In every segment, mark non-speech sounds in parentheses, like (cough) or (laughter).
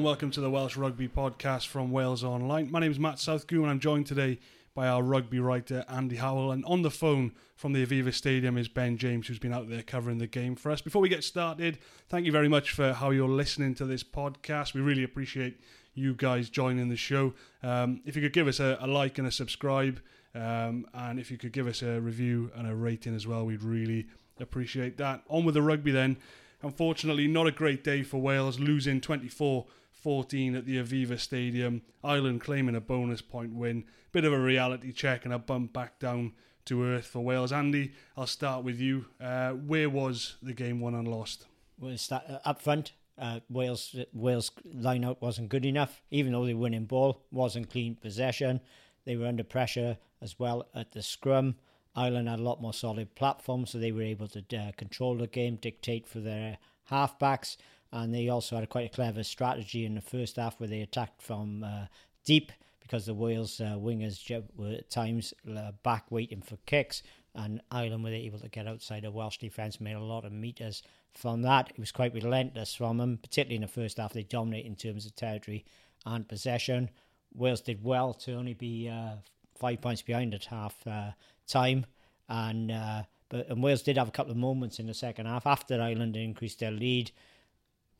And welcome to the Welsh Rugby Podcast from Wales Online. My name is Matt Southcombe and I'm joined today by our rugby writer Andy Howell. And on the phone from the Aviva Stadium is Ben James, who's been out there covering the game for us. Before we get started, thank you very much for how you're listening to this podcast. We really appreciate you guys joining the show. Um, if you could give us a, a like and a subscribe, um, and if you could give us a review and a rating as well, we'd really appreciate that. On with the rugby then. Unfortunately, not a great day for Wales, losing 24 14 at the Aviva Stadium. Ireland claiming a bonus point win. Bit of a reality check and a bump back down to earth for Wales. Andy, I'll start with you. Uh, where was the game won and lost? Well, start, uh, up front, uh, Wales Wales line-out wasn't good enough. Even though they were winning ball, wasn't clean possession. They were under pressure as well at the scrum. Ireland had a lot more solid platform, so they were able to uh, control the game, dictate for their halfbacks, and they also had quite a clever strategy in the first half where they attacked from uh, deep because the Wales uh, wingers were at times uh, back waiting for kicks, and Ireland were able to get outside the Welsh defence, made a lot of meters from that. It was quite relentless from them, particularly in the first half. They dominated in terms of territory and possession. Wales did well to only be uh, five points behind at half uh, time, and uh, but and Wales did have a couple of moments in the second half after Ireland increased their lead,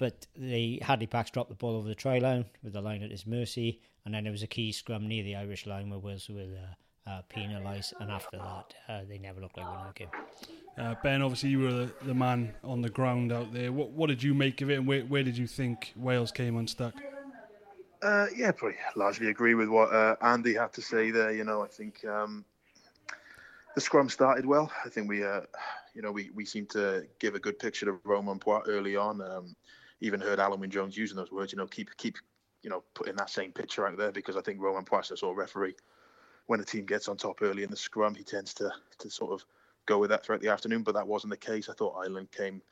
but the Hadleigh Parkes dropped the ball over the try line with the line at his mercy, and then there was a key scrum near the Irish line where Wales were uh, uh, penalised, and after that uh, they never looked like winning the game. Uh, ben, obviously you were the, the, man on the ground out there. What what did you make of it, and where, where did you think Wales came unstuck? Uh, yeah, probably largely agree with what uh, Andy had to say there. You know, I think um, the scrum started well. I think we, uh, you know, we, we seemed to give a good picture of Romain Poite early on. Um, even heard Alun Wyn Jones using those words. You know, keep keep, you know, putting that same picture out there because I think Romain Poite's a sort of referee. When a team gets on top early in the scrum, he tends to to sort of go with that throughout the afternoon. But that wasn't the case. I thought Ireland came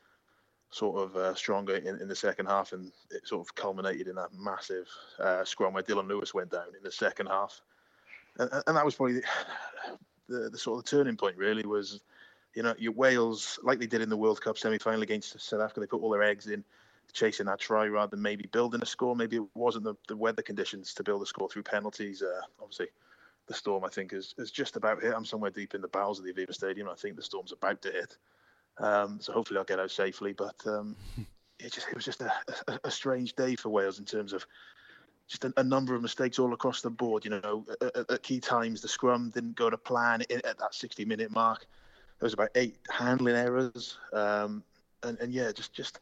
sort of uh, stronger in, in the second half, and it sort of culminated in that massive uh, scrum where Dillon Lewis went down in the second half, and, and that was probably the, the, the sort of turning point. Really was, you know, your Wales like they did in the World Cup semi-final against South Africa. They put all their eggs in chasing that try rather than maybe building a score. Maybe it wasn't the, the weather conditions to build a score through penalties. Uh, obviously, the storm I think is, is just about hit. I'm somewhere deep in the bowels of the Aviva Stadium. I think the storm's about to hit. Um, so hopefully I'll get out safely. But um, (laughs) it just it was just a, a, a, strange day for Wales in terms of just a, a number of mistakes all across the board. You know, at, at key times the scrum didn't go to plan at that 60 minute mark. There was about eight handling errors, um, and, and yeah, just just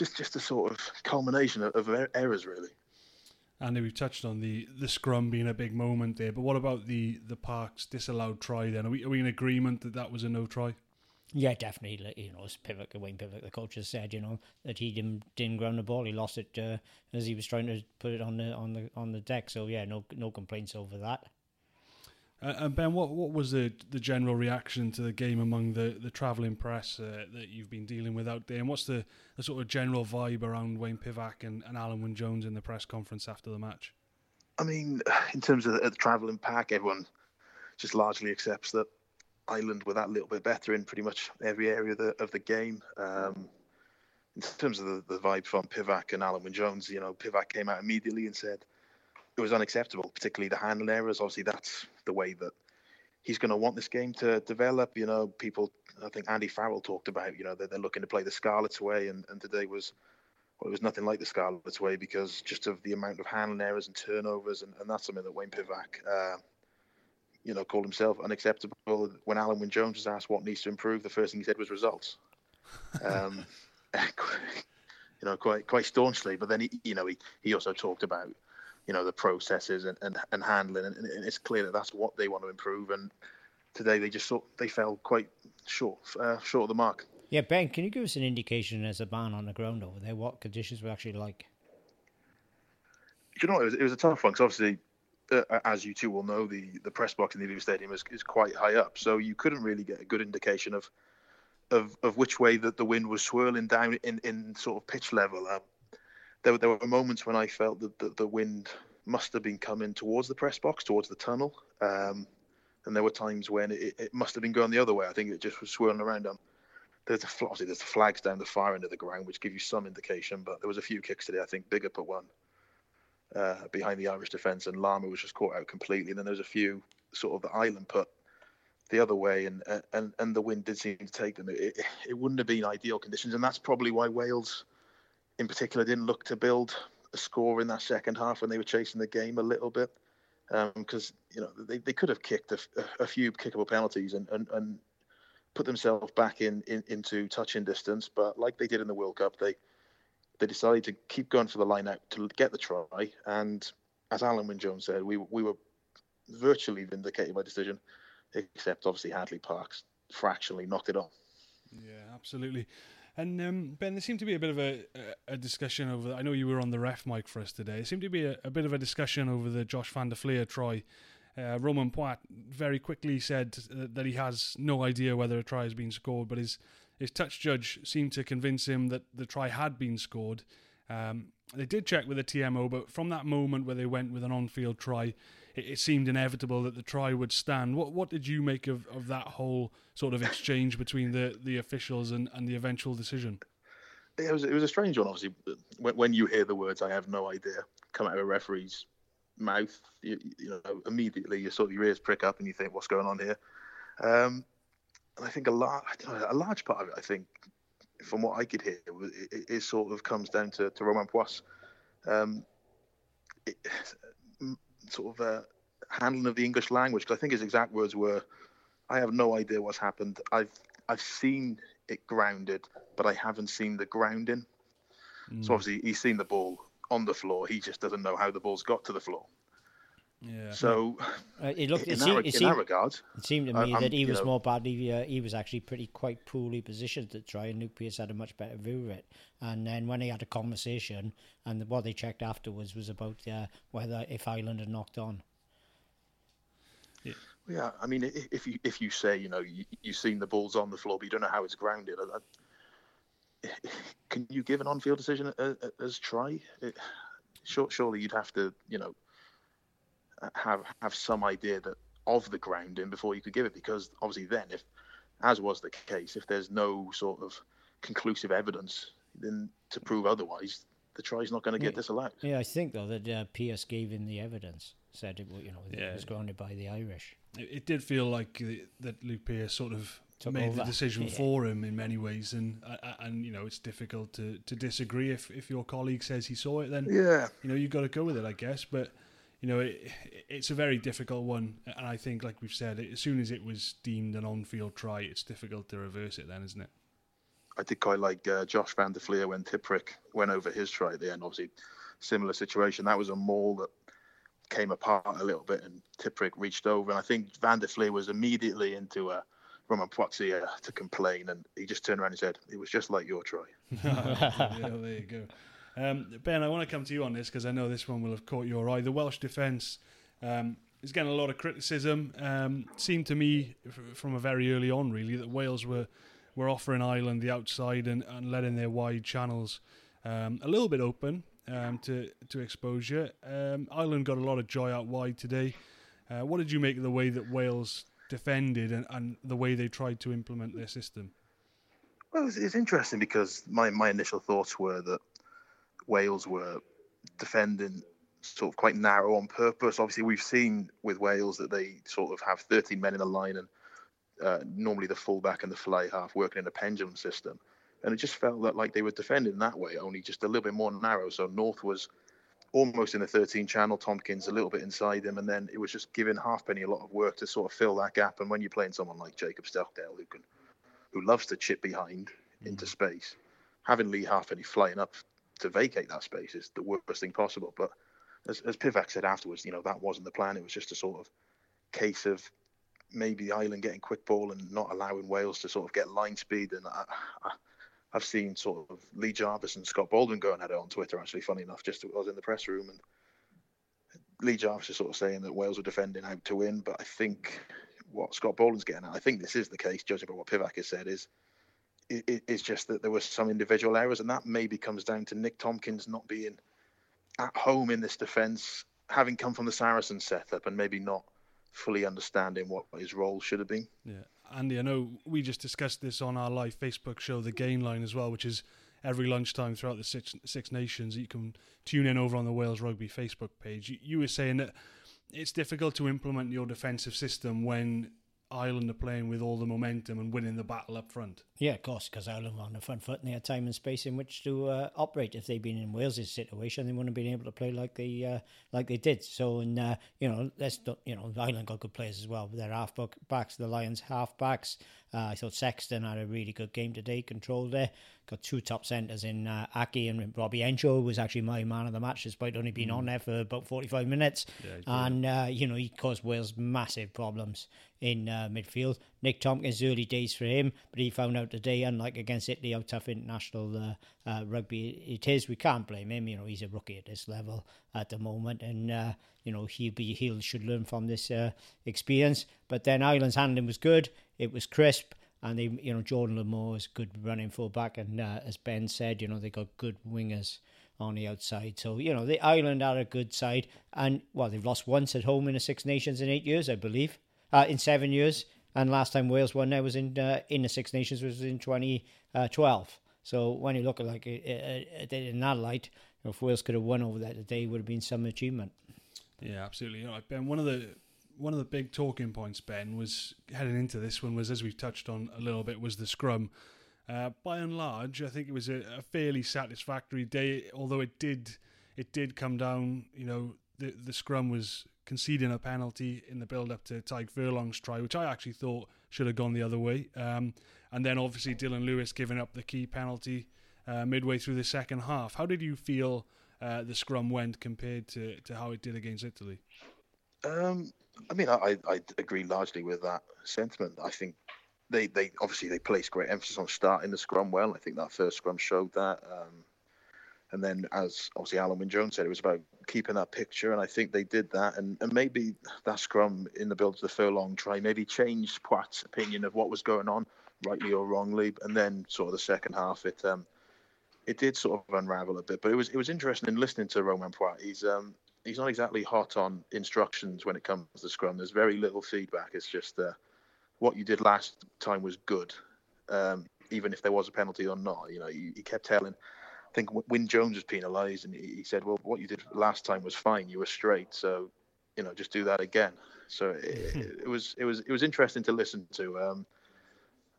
just just a sort of culmination of, of errors really. Andy, we've touched on the, the scrum being a big moment there, but what about the the Parkes disallowed try? Then are we are we in agreement that that was a no try? Yeah, definitely. You know, as Pivac, Wayne Pivac, the coach has said, you know, that he didn't didn't ground the ball. He lost it uh, as he was trying to put it on the on the on the deck. So yeah, no no complaints over that. Uh, and Ben, what what was the the general reaction to the game among the the travelling press uh, that you've been dealing with out there? And what's the, the sort of general vibe around Wayne Pivac and, and Alun Wyn Jones in the press conference after the match? I mean, (sighs) in terms of the, the travelling pack, everyone just largely accepts that Ireland were that little bit better in pretty much every area of the, of the game. Um, in terms of the, the vibe from Pivac and Alun Wyn Jones, you know, Pivac came out immediately and said it was unacceptable, particularly the handling errors. Obviously, that's the way that he's going to want this game to develop. You know, people, I think Andy Farrell talked about, you know, they're, they're looking to play the Scarlets way, and, and today was, well, it was nothing like the Scarlets way because just of the amount of handling errors and turnovers, and, and that's something that Wayne Pivac uh, you know, called himself unacceptable. When Alun Wyn Jones was asked what needs to improve, the first thing he said was results. (laughs) Um, (laughs) you know, quite quite staunchly. But then he, you know, he, he also talked about, you know, the processes and, and, and handling, and, and it's clear that that's what they want to improve. And today they just thought they fell quite short uh, short of the mark. Yeah, Ben, can you give us an indication as a man on the ground over there what conditions were actually like? You know, it was, it was a tough one because obviously uh, as you two will know, the, the press box in the Aviva Stadium is, is quite high up, so you couldn't really get a good indication of of, of which way that the wind was swirling down in, in sort of pitch level. Um, there, there were moments when I felt that the, the wind must have been coming towards the press box, towards the tunnel, um, and there were times when it, it, must have been going the other way. I think it just was swirling around. Um, there's a obviously there's the flags down the far end of the ground which give you some indication, but there was a few kicks today. I think Biggar put one uh, behind the Irish defence, and Larmour was just caught out completely. And then there was a few sort of the island put the other way, and and and the wind did seem to take them. It, it wouldn't have been ideal conditions, and that's probably why Wales, in particular, didn't look to build a score in that second half when they were chasing the game a little bit, because um, you know they, they could have kicked a, a few kickable penalties and, and, and put themselves back in, in into touching distance, but like they did in the World Cup, they they decided to keep going for the line out to get the try, and as Alun Wyn Jones said, we we were virtually vindicated by decision except obviously Hadleigh Parkes fractionally knocked it on. Yeah, absolutely. And um, Ben, there seemed to be a bit of a, a, discussion over. I know you were on the ref mic for us today. It seemed to be a, a bit of a discussion over the Josh van der Flier try. Uh, Romain Poite very quickly said that he has no idea whether a try has been scored, but his his touch judge seemed to convince him that the try had been scored. Um, they did check with the TMO, but from that moment where they went with an on-field try, it, it, seemed inevitable that the try would stand. What what did you make of, of that whole sort of exchange between the, the officials and, and the eventual decision? It was it was a strange one. Obviously, when, when you hear the words "I have no idea" come out of a referee's mouth, you, you know immediately you sort of your ears prick up and you think, "What's going on here?" Um, and I think a large a large part of it, I think, from what I could hear, it, it, it sort of comes down to, to Romain Poite. Um, it, sort of uh, handling of the English language. Because I think his exact words were, "I have no idea what's happened. I've I've seen it grounded, but I haven't seen the grounding." Mm. So obviously he's seen the ball on the floor. He just doesn't know how the ball's got to the floor. Yeah. So uh, it looked, in, it that, seemed, in it seemed, that regard, it seemed to me that he was know, more badly. Uh, he was actually pretty quite poorly positioned to try, and Luke Pearce had a much better view of it. And then when he had a conversation, and what they checked afterwards was about uh, whether if Ireland had knocked on. Yeah. yeah, I mean, if you if you say you know you, you've seen the balls on the floor, but you don't know how it's grounded, I, I, can you give an on-field decision as, as try? It, surely you'd have to, you know have have some idea that of the grounding before you could give it because obviously then if as was the case if there's no sort of conclusive evidence then to prove otherwise the try's not going to get yeah, disallowed yeah i think though that uh, Pearce gave in the evidence said it you know yeah. it was grounded by the irish it, it did feel like the, that luke Pearce sort of Took made over. the decision (laughs) yeah. for him in many ways, and uh, uh, and you know it's difficult to, to disagree if, if your colleague says he saw it. Then yeah, you know you've got to go with it, I guess. But you know, it, it's a very difficult one, and I think, like we've said, as soon as it was deemed an on-field try, it's difficult to reverse it. Then, isn't it? I did quite like uh, Josh van der Flier when Tipuric went over his try at the end. Obviously, similar situation. That was a maul that came apart a little bit, and Tipuric reached over, and I think van der Flier was immediately into a Romain Poite to complain, and he just turned around and said, "It was just like your try." (laughs) yeah, there you go. Um, ben, I want to come to you on this because I know this one will have caught your eye. The Welsh defence um, is getting a lot of criticism. Um, seemed to me from a very early on, really, that Wales were were offering Ireland the outside and, and letting their wide channels um, a little bit open um, to to exposure. Um, Ireland got a lot of joy out wide today. Uh, what did you make of the way that Wales defended and, and the way they tried to implement their system? Well, it's, it's interesting because my, my initial thoughts were that Wales were defending sort of quite narrow on purpose. Obviously, we've seen with Wales that they sort of have 13 men in a line and uh, normally the fullback and the fly half working in a pendulum system. And it just felt that like they were defending that way, only just a little bit more narrow. So North was almost in the 13 channel, Tompkins a little bit inside him, and then it was just giving Halfpenny a lot of work to sort of fill that gap. And when you're playing someone like Jacob Stockdale, who can, who loves to chip behind mm. into space, having Lee Halfpenny flying up to vacate that space is the worst thing possible. But as, as Pivac said afterwards, you know, that wasn't the plan. It was just a sort of case of maybe Ireland getting quick ball and not allowing Wales to sort of get line speed. And I, have seen sort of Lee Jarvis and Scott Baldwin going at it on Twitter, actually, funny enough, just I was in the press room and Lee Jarvis is sort of saying that Wales were defending out to win. But I think what Scott Baldwin's getting at, I think this is the case, judging by what Pivac has said, is it, it's just that there were some individual errors, and that maybe comes down to Nick Tompkins not being at home in this defence, having come from the Saracen setup, and maybe not fully understanding what his role should have been. Yeah, Andy, I know we just discussed this on our live Facebook show, The Gain Line, as well, which is every lunchtime throughout the Six, Six Nations. You can tune in over on the Wales Rugby Facebook page. You, you were saying that it's difficult to implement your defensive system when Ireland are playing with all the momentum and winning the battle up front. Yeah, of course, because Ireland were on the front foot and they had time and space in which to uh, operate. If they'd been in Wales's situation, they wouldn't have been able to play like they uh, like they did. So, and uh, you know, let's you know, Ireland got good players as well. Their half backs, the Lions half backs. Uh, I thought Sexton had a really good game today, controlled there. Got two top centres in uh, Aki and Robbie Henshaw, was actually my man of the match, despite only being mm. on there for about 45 minutes. Yeah, and, uh, you know, he caused Wales massive problems in uh, midfield. Nick Tompkins, early days for him, but he found out today, unlike against Italy, how tough international uh, uh, rugby it is. We can't blame him. You know, he's a rookie at this level at the moment, and uh, you know he'll be he should learn from this uh, experience. But then Ireland's handling was good. It was crisp. And they, you know, Jordan Larmour is good running fullback, and uh, as Ben said, you know, they got good wingers on the outside. So, you know, the Ireland are a good side. And, well, they've lost once at home in the Six Nations in eight years, I believe, uh, in seven years. And last time Wales won there was in uh, in the Six Nations was in 2012. So when you look at like it in that light, if Wales could have won over that today, would have been some achievement. Yeah, absolutely. You Ben, one of the one of the big talking points, Ben, was heading into this one was as we've touched on a little bit was the scrum. Uh, by and large, I think it was a, a, fairly satisfactory day. Although it did it did come down, you know, the the scrum was conceding a penalty in the build up to Tadhg Furlong's try, which I actually thought should have gone the other way. Um, and then obviously Dillon Lewis giving up the key penalty uh, midway through the second half. How did you feel uh, the scrum went compared to, to how it did against Italy? Um, I mean, I, I agree largely with that sentiment. I think they, they obviously they placed great emphasis on starting the scrum well. I think that first scrum showed that. Um, and then, as obviously Alun Wyn Jones said, it was about keeping that picture, and I think they did that. And, and maybe that scrum in the build to the furlong try maybe changed Poite's opinion of what was going on, rightly or wrongly. And then, sort of the second half, it um, it did sort of unravel a bit. But it was it was interesting in listening to Romain Poite. He's um, he's not exactly hot on instructions when it comes to scrum. There's very little feedback. It's just uh, what you did last time was good, um, even if there was a penalty or not. You know, he, he kept telling. I think Wyn Jones was penalised, and he, said, "Well, what you did last time was fine. You were straight, so you know, just do that again." So it, it was it was it was interesting to listen to. Um,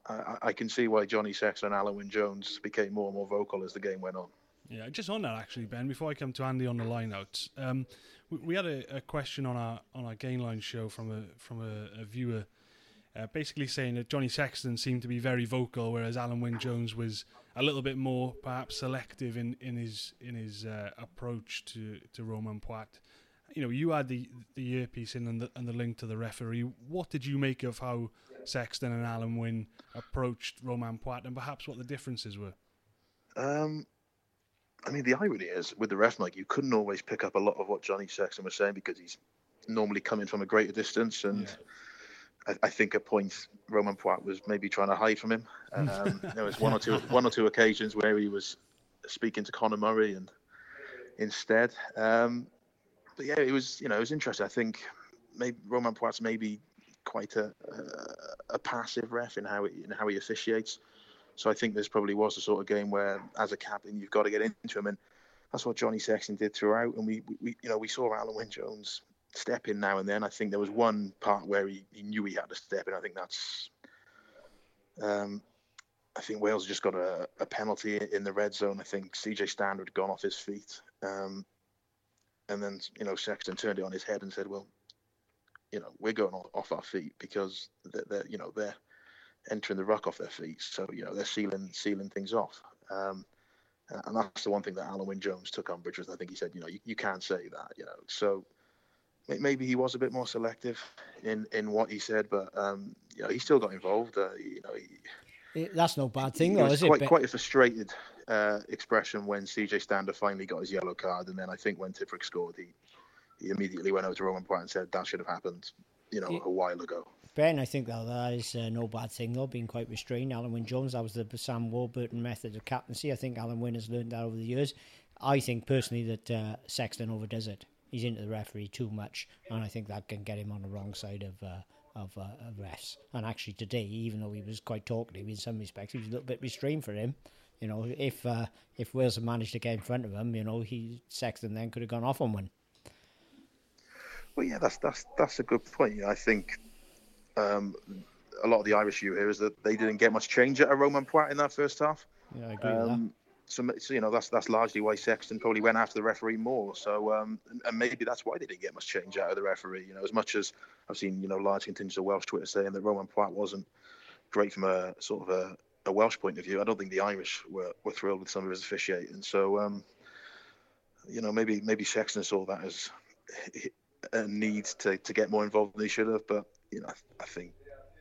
I, I, can see why Johnny Sexton and Wyn Jones became more and more vocal as the game went on. Yeah, just on that actually, Ben. Before I come to Andy on the lineouts, um, we, we, had a, a, question on our on our Gainline show from a from a, a viewer, uh, basically saying that Johnny Sexton seemed to be very vocal, whereas Alun Wyn Jones was a little bit more perhaps selective in, in his in his uh, approach to to Romain Poite. You know, you had the the earpiece in and the, and the link to the referee. What did you make of how Sexton and Alun Wyn approached Romain Poite, and perhaps what the differences were? Um, I mean, the irony is with the ref, like you couldn't always pick up a lot of what Johnny Sexton was saying because he's normally coming from a greater distance, and yeah. I, I, think at points Romain Poite was maybe trying to hide from him. Um, (laughs) there was one or two one or two occasions where he was speaking to Conor Murray and instead. Um, but yeah, it was you know it was interesting. I think maybe Romain Poite's maybe quite a, a, a passive ref in how in how he officiates. So I think this probably was the sort of game where, as a captain, you've got to get into him, and that's what Johnny Sexton did throughout. And we, we you know, we saw Alun Wyn Jones step in now and then. I think there was one part where he, he knew he had to step in. I think that's. Um, I think Wales just got a, a, penalty in the red zone. I think CJ Stander had gone off his feet, um, and then you know Sexton turned it on his head and said, "Well, you know, we're going off our feet because they're, they're you know they're entering the ruck off their feet. So you know they're sealing sealing things off. Um, and that's the one thing that Alun Wyn Jones took umbrage with. I think he said, you know, you, you can't say that, you know. So maybe he was a bit more selective in, in what he said, but um, you know, he still got involved. Uh, you know, he, that's no bad thing, though, is quite, it? Quite a frustrated uh, expression when CJ Stander finally got his yellow card, and then I think when Tipuric scored, he he immediately went over to Romain and said that should have happened, you know, a while ago. Ben, I think that that is uh, no bad thing though, being quite restrained. Alun Wyn Jones, that was the Sam Warburton method of captaincy. I think Alun Wyn has learned that over the years. I think personally that uh, Sexton overdoes it. He's into the referee too much, and I think that can get him on the wrong side of uh, of, uh, of refs. And actually today, even though he was quite talkative in some respects, he was a little bit restrained for him. You know, if uh, if Wales had managed to get in front of him, you know, he Sexton then could have gone off on one. Well, yeah, that's that's that's a good point. I think um, a lot of the Irish view here is that they didn't get much change at a Romain Poite in that first half. Yeah, I agree with that. Um, so, so, you know that's that's largely why Sexton probably went after the referee more. So um, and maybe that's why they didn't get much change out of the referee. You know, as much as I've seen you know large contingents of Welsh Twitter saying that Romain Poite wasn't great from a sort of a, a, Welsh point of view, I don't think the Irish were, were thrilled with some of his officiating. So um, you know maybe maybe Sexton saw that as a need to, to get more involved than he should have. But you know I, I think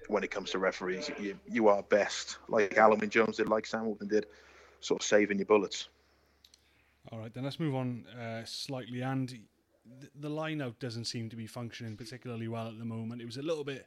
when it comes to referees, you, you are best like Wyn Jones did, like Sam Warburton did sort of saving your bullets. All right, then let's move on uh, slightly. And the, the line out doesn't seem to be functioning particularly well at the moment. It was a little bit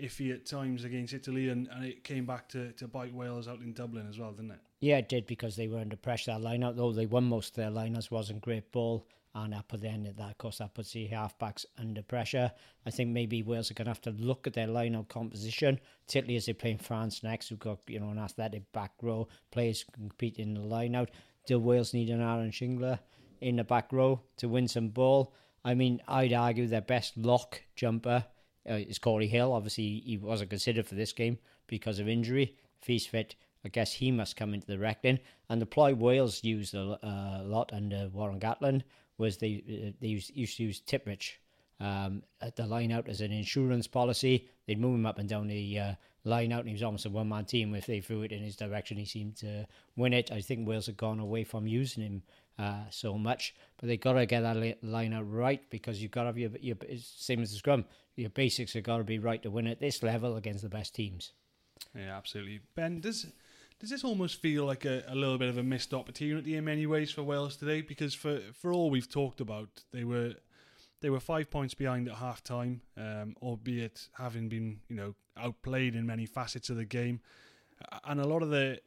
iffy at times against Italy, and, and it came back to, to bite Wales out in Dublin as well, didn't it? Yeah, it did because they were under pressure. That line out, though they won most of their liners, wasn't great ball. And the end of that, of course, that puts the halfbacks under pressure. I think maybe Wales are going to have to look at their line-out composition, particularly as they play in France next. We've got you know an athletic back row players compete in the line-out. Do Wales need an Aaron Shingler in the back row to win some ball? I mean, I'd argue their best lock jumper uh, is Cory Hill. Obviously, he wasn't considered for this game because of injury. If he's fit, I guess he must come into the reckoning. And the ploy Wales used a uh, lot under Warren Gatland was they uh, they used, used to use Tipuric um, at the line out as an insurance policy. They'd move him up and down the uh, line out, and he was almost a one man team. If they threw it in his direction, he seemed to win it. I think Wales had gone away from using him uh, so much, but they've got to get that line out right because you've got to have your, your same as the scrum. Your basics have got to be right to win at this level against the best teams. Yeah, absolutely. Ben, does does this almost feel like a, a little bit of a missed opportunity in many ways for Wales today? Because for, for all we've talked about, they were they were five points behind at half time, um, albeit having been you know outplayed in many facets of the game, and a lot of the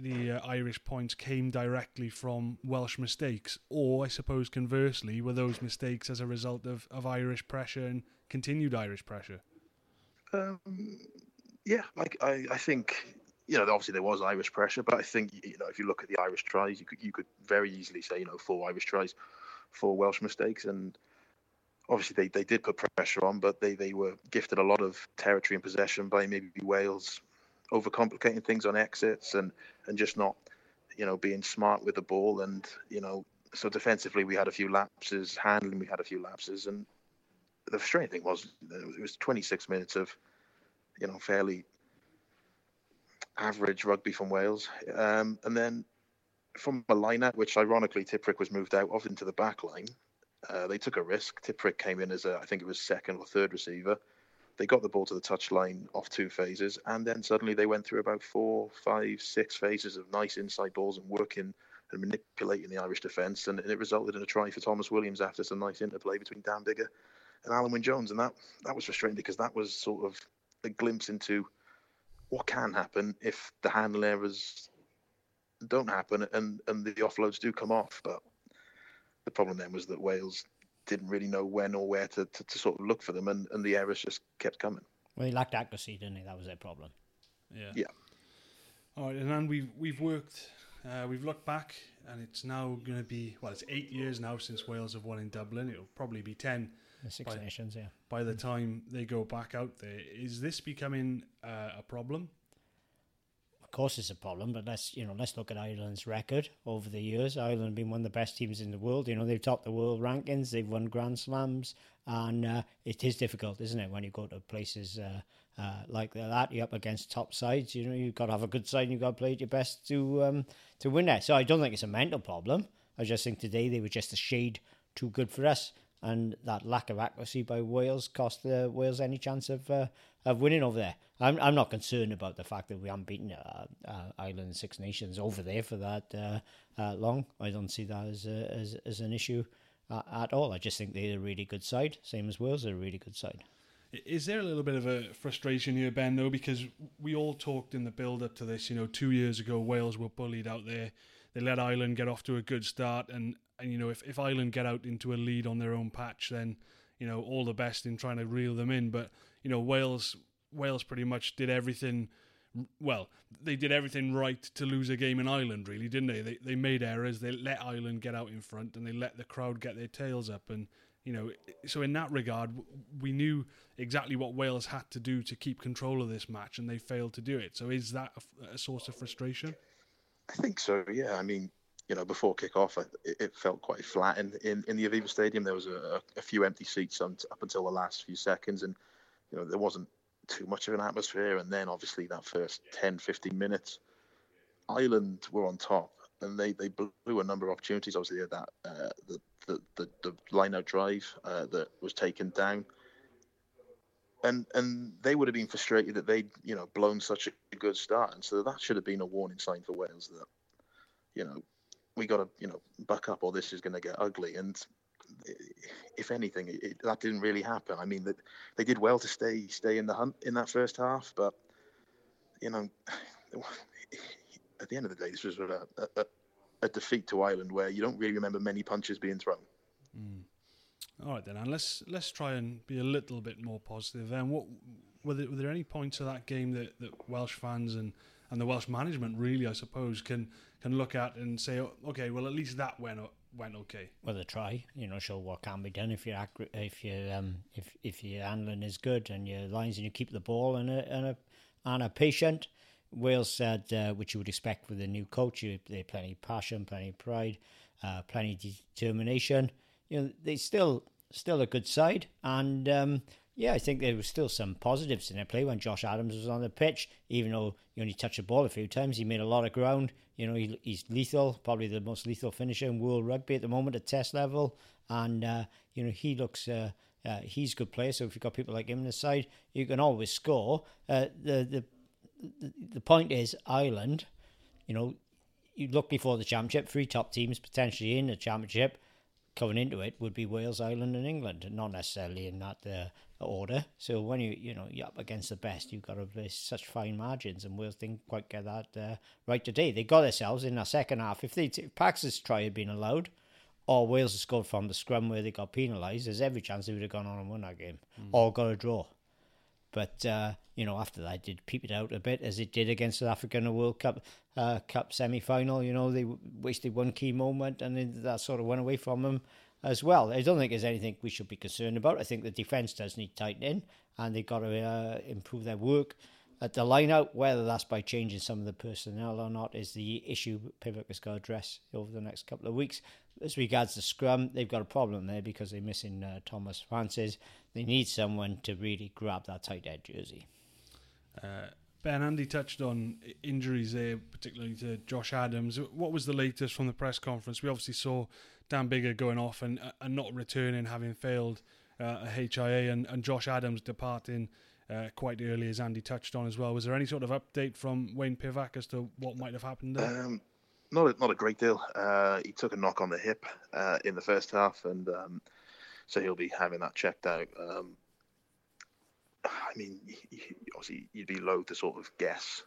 the uh, Irish points came directly from Welsh mistakes, or I suppose conversely, were those mistakes as a result of, of Irish pressure and continued Irish pressure? Um, yeah, like I, I think you know, obviously there was Irish pressure, but I think you know if you look at the Irish tries, you could you could very easily say you know four Irish tries, four Welsh mistakes, and obviously they, they did put pressure on, but they, they were gifted a lot of territory and possession by maybe Wales overcomplicating things on exits and and just not you know being smart with the ball. And you know so defensively we had a few lapses, handling we had a few lapses, and the frustrating thing was it was 26 minutes of you know fairly average rugby from Wales. Um, and then from a lineup, which ironically Tipuric was moved out of into the back line, uh, they took a risk. Tipuric came in as a, I think it was second or third receiver. They got the ball to the touchline off two phases, and then suddenly they went through about four, five, six phases of nice inside balls and working and manipulating the Irish defence, and, and it resulted in a try for Tomos Williams after some nice interplay between Dan Biggar and Alun Wyn Jones, and that that was frustrating because that was sort of a glimpse into what can happen if the handle errors don't happen and, and the offloads do come off. But the problem then was that Wales didn't really know when or where to, to, to sort of look for them, and, and the errors just kept coming. Well, he lacked accuracy, didn't he? That was their problem. Yeah. Yeah. All right, and then we've we've worked, uh, we've looked back, and it's now going to be well, it's eight years now since Wales have won in Dublin. It'll probably be ten the Six by, Nations, yeah. By the time they go back out there, is this becoming uh, a problem? Of course, it's a problem, but let's you know let's look at Ireland's record over the years. Ireland been one of the best teams in the world. You know they've topped the world rankings. They've won Grand Slams, and uh, it is difficult, isn't it, when you go to places uh, uh, like that? You're up against top sides. You know you've got to have a good side. and You've got to play your best to um, to win that. So I don't think it's a mental problem. I just think today they were just a shade too good for us and that lack of accuracy by Wales cost the Wales any chance of uh, of winning over there. I'm I'm not concerned about the fact that we haven't beaten uh, uh, Ireland Six Nations over there for that uh, uh, long. I don't see that as a, as, as an issue at all. I just think they're a really good side, same as Wales are a really good side. Is there a little bit of a frustration here, Ben? Though, because we all talked in the build up to this. You know, two years ago, Wales were bullied out there. They let Ireland get off to a good start, and and you know if, if Ireland get out into a lead on their own patch, then you know all the best in trying to reel them in. But you know Wales Wales pretty much did everything well, they did everything right to lose a game in Ireland, really, didn't they? They they made errors. They let Ireland get out in front, and they let the crowd get their tails up. And you know, so in that regard, we knew exactly what Wales had to do to keep control of this match, and they failed to do it. So is that a, a source of frustration? I think so. Yeah. I mean, you know, before kick-off, it, it felt quite flat in, in, in the Aviva Stadium. There was a, a few empty seats on, up until the last few seconds, and you know, there wasn't too much of an atmosphere. And then obviously that first 10, 15 minutes, Ireland were on top and they, they blew a number of opportunities. Obviously, that uh, the, the, the, the line out drive uh, that was taken down. And and they would have been frustrated that they'd you know blown such a good start, and so that should have been a warning sign for Wales that you know we got to you know buck up or this is going to get ugly. And if anything, it, that didn't really happen. I mean, that they did well to stay stay in the hunt in that first half, but you know, (sighs) at the end of the day, this was a, a, a defeat to Ireland where you don't really remember many punches being thrown. Mm. All right then, and let's let's try and be a little bit more positive. Then, what were there, were there any points of that game that, that Welsh fans and, and the Welsh management really, I suppose, can can look at and say, okay, well at least that went went okay. Well, they try, you know, show what can be done if you're if you um if if your handling is good and your lines and you keep the ball and a and a and a patient. Wales said, uh, which you would expect with a new coach, they plenty passion, plenty pride, uh, plenty of determination. You know, they still still a good side, and um, yeah, I think there was still some positives in their play when Josh Adams was on the pitch. Even though he only touched the ball a few times, he made a lot of ground. You know, he, he's lethal, probably the most lethal finisher in world rugby at the moment at test level. And, uh, you know, he looks, uh, uh, he's a good player. So if you've got people like him on the side, you can always score. Uh, the, the, the, the point is, Ireland, you know, you look before the championship, three top teams potentially in the championship coming into it would be Wales, Ireland, and England, not necessarily in that uh, order. So when you you know you're up against the best, you've got to play such fine margins, and Wales didn't quite get that uh, right today. They got themselves in the second half. If they if Parkes's try had been allowed, or Wales had scored from the scrum where they got penalised, there's every chance they would have gone on and won that game, mm. or got a draw. But uh, you know, after that, it did peep it out a bit as it did against South Africa in the World Cup uh, Cup semi final. You know, they wasted one key moment, and that sort of went away from them as well. I don't think there's anything we should be concerned about. I think the defence does need tightening, and they've got to uh, improve their work at the line out. Whether that's by changing some of the personnel or not is the issue Pivac has got to address over the next couple of weeks. As regards the scrum, they've got a problem there because they're missing uh, Tomas Francis. They need someone to really grab that tight end jersey. Uh, Ben Andy touched on injuries there, particularly to Josh Adams. What was the latest from the press conference? We obviously saw Dan Biggar going off and uh, and not returning, having failed uh, a HIA, and, and Josh Adams departing uh, quite early, as Andy touched on as well. Was there any sort of update from Wayne Pivac as to what might have happened there? Um, not a, not a great deal. Uh, he took a knock on the hip uh, in the first half, and um, so he'll be having that checked out. Um, I mean, obviously, you'd be loath to sort of guess,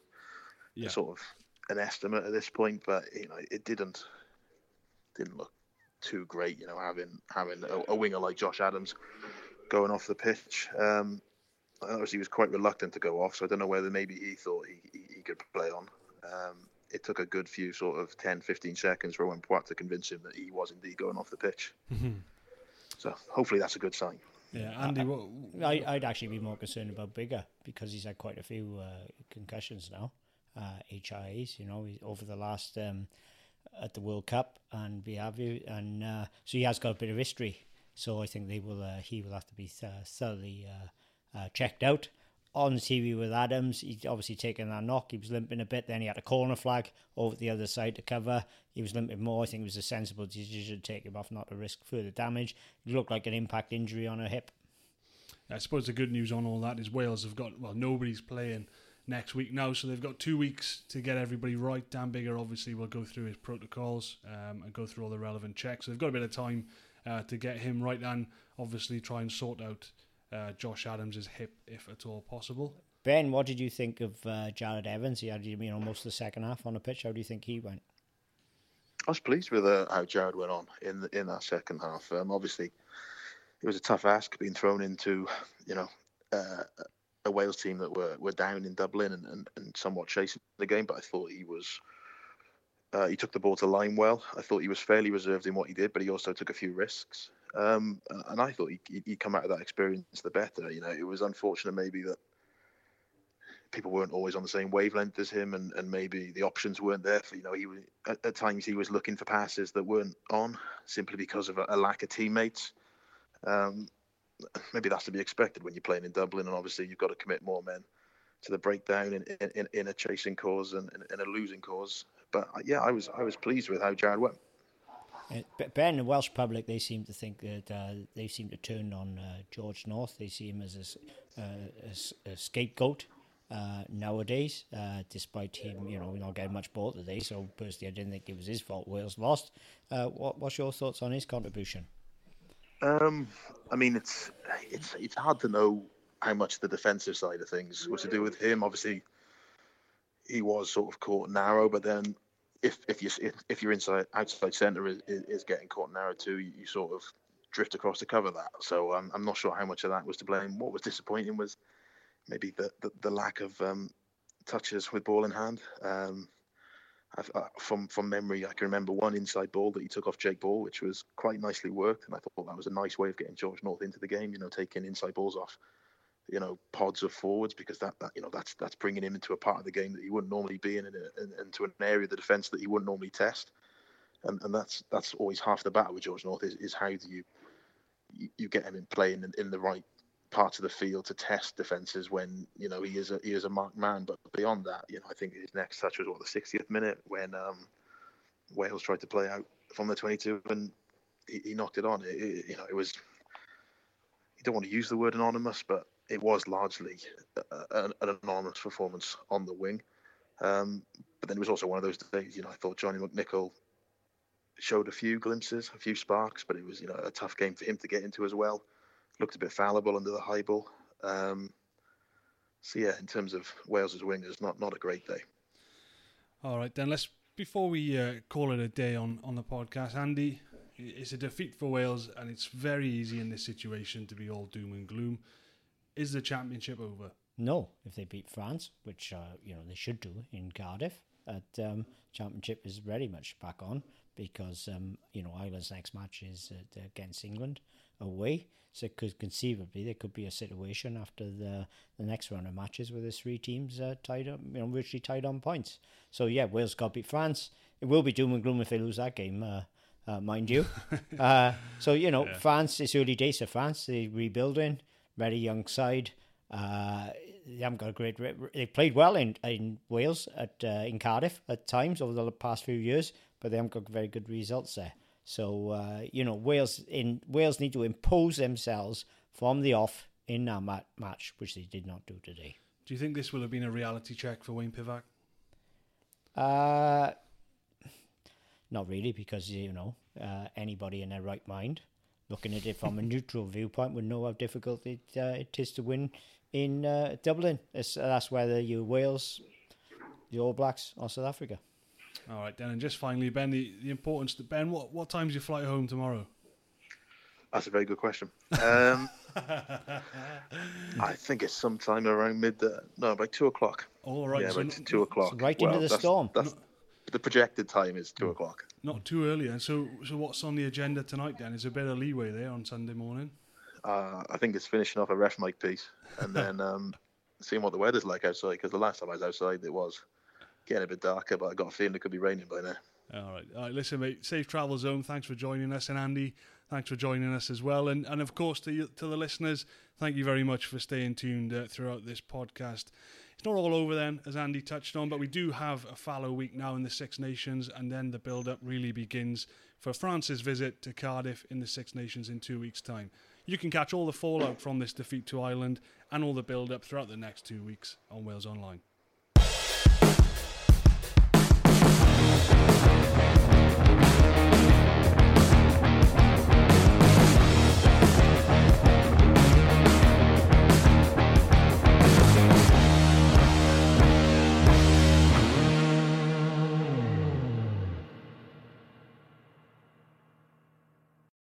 yeah. sort of an estimate at this point, but you know, it didn't didn't look too great. You know, having having a, a winger like Josh Adams going off the pitch. Um, obviously, he was quite reluctant to go off, so I don't know whether maybe he thought he, he, he could play on. Um, it took a good few sort of 10, 15 seconds for Romain Poite to convince him that he was indeed going off the pitch. Mm-hmm. So hopefully that's a good sign. Yeah, Andy, what, I, I'd actually be more concerned about Biggar because he's had quite a few uh, concussions now, uh, HIAs, you know, over the last um, at the World Cup and Biavu, and uh, so he has got a bit of history. So I think they will. Uh, he will have to be th- thoroughly uh, uh, checked out. On TV with Adams, he's obviously taken that knock. He was limping a bit. Then he had a corner flag over the other side to cover. He was limping more. I think it was a sensible decision to take him off, not to risk further damage. It looked like an impact injury on a hip. I suppose the good news on all that is Wales have got well, nobody's playing next week now. So they've got two weeks to get everybody right. Dan Biggar obviously will go through his protocols um, and go through all the relevant checks. So they've got a bit of time uh, to get him right and obviously try and sort out uh, Josh Adams' hip if at all possible. Ben, what did you think of uh, Jarrod Evans? He had you know most of the second half on the pitch. How do you think he went? I was pleased with uh, how Jarrod went on in the, in that second half. Um, obviously, it was a tough ask being thrown into you know uh, a Wales team that were, were down in Dublin and, and, and somewhat chasing the game, but I thought he was uh, he took the ball to line well. I thought he was fairly reserved in what he did, but he also took a few risks. Um, and I thought he, he'd come out of that experience the better. You know, it was unfortunate maybe that people weren't always on the same wavelength as him, and, and maybe the options weren't there for. You know, he was at, at times he was looking for passes that weren't on simply because of a, a lack of teammates. Um, maybe that's to be expected when you're playing in Dublin, and obviously you've got to commit more men to the breakdown in, in, in a chasing cause and in a losing cause. But uh, yeah, I was I was pleased with how Jarrod went. Uh, ben, the Welsh public, they seem to think that uh, they seem to turn on uh, George North. They see him as a, uh, a, a scapegoat uh, nowadays, despite him, you know, not getting much ball today. So personally, I didn't think it was his fault. Wales lost. what, what's your thoughts on his contribution? Um, I mean, it's it's it's hard to know how much the defensive side of things was to do with him. Obviously, he was sort of caught narrow, but then if if you if, if your inside outside centre is, is getting caught narrow too, you, sort of drift across to cover that. So um, I'm not sure how much of that was to blame. What was disappointing was maybe the the, the lack of um, touches with ball in hand. Um, uh, from from memory, I can remember one inside ball that he took off Jake Ball, which was quite nicely worked, and I thought that was a nice way of getting George North into the game. You know, taking inside balls off you know pods of forwards because that, that you know that's that's bringing him into a part of the game that he wouldn't normally be in and into an area of the defence that he wouldn't normally test. And and that's that's always half the battle with George North is, is how do you you, get him in playing in, in the right parts of the field to test defenses when you know he is a he is a marked man. But beyond that you know I think his next touch was what the 60th minute when um, Wales tried to play out from the 22 and he, he knocked it on. It, it, you know it was you don't want to use the word anonymous but it was largely an, an anonymous performance on the wing. Um, but then it was also one of those days, you know, I thought Johnny McNicholl showed a few glimpses, a few sparks, but it was, you know, a tough game for him to get into as well. Looked a bit fallible under the high ball. Um, so yeah, in terms of Wales's wingers, not not a great day. All right, then let's before we uh, call it a day on on the podcast, Andy. It's a defeat for Wales, and it's very easy in this situation to be all doom and gloom. Is the championship over? No, if they beat France, which uh, you know they should do in Cardiff, at um, championship is very much back on because um, you know Ireland's next match is uh, against England away. So it could conceivably there could be a situation after the the next round of matches where the three teams uh, tied up, you know, virtually tied on points. So yeah, Wales got beat France. It will be doom and gloom if they lose that game, uh, uh, mind you. (laughs) uh, so you know, yeah. France. It's early days for France. They're rebuilding very young side. Uh, they haven't got a great. They played well in in Wales at uh, in Cardiff at times over the past few years, but they haven't got very good results there. So uh, you know, Wales in Wales need to impose themselves from the off in that mat- match, which they did not do today. Do you think this will have been a reality check for Wayne Pivac? Uh, not really, because you know uh, anybody in their right mind looking at it from a neutral viewpoint, we know how difficult it, uh, it is to win in uh, Dublin. It's, uh, that's whether you're Wales, the All Blacks, or South Africa. All right, then, and just finally, Ben, the, the importance that Ben, what what time's your flight home tomorrow? That's a very good question. Um, (laughs) I think it's sometime around mid, uh, no, about two o'clock. All right, yeah, so about two o'clock. right well, into the that's, storm. That's, the projected time is two o'clock. Not too early. And so, so what's on the agenda tonight? Then is there a bit of leeway there on Sunday morning? Uh, I think it's finishing off a ref mic piece and then (laughs) um, seeing what the weather's like outside. Because the last time I was outside, it was getting a bit darker, but I got a feeling it could be raining by now. All right, all right. Listen, mate. Safe travel zone. Thanks for joining us, and Andy, thanks for joining us as well. And and of course to you, to the listeners, thank you very much for staying tuned uh, throughout this podcast. It's not all over then, as Andy touched on, but we do have a fallow week now in the Six Nations, and then the build up really begins for France's visit to Cardiff in the Six Nations in two weeks' time. You can catch all the fallout from this defeat to Ireland and all the build up throughout the next two weeks on Wales Online.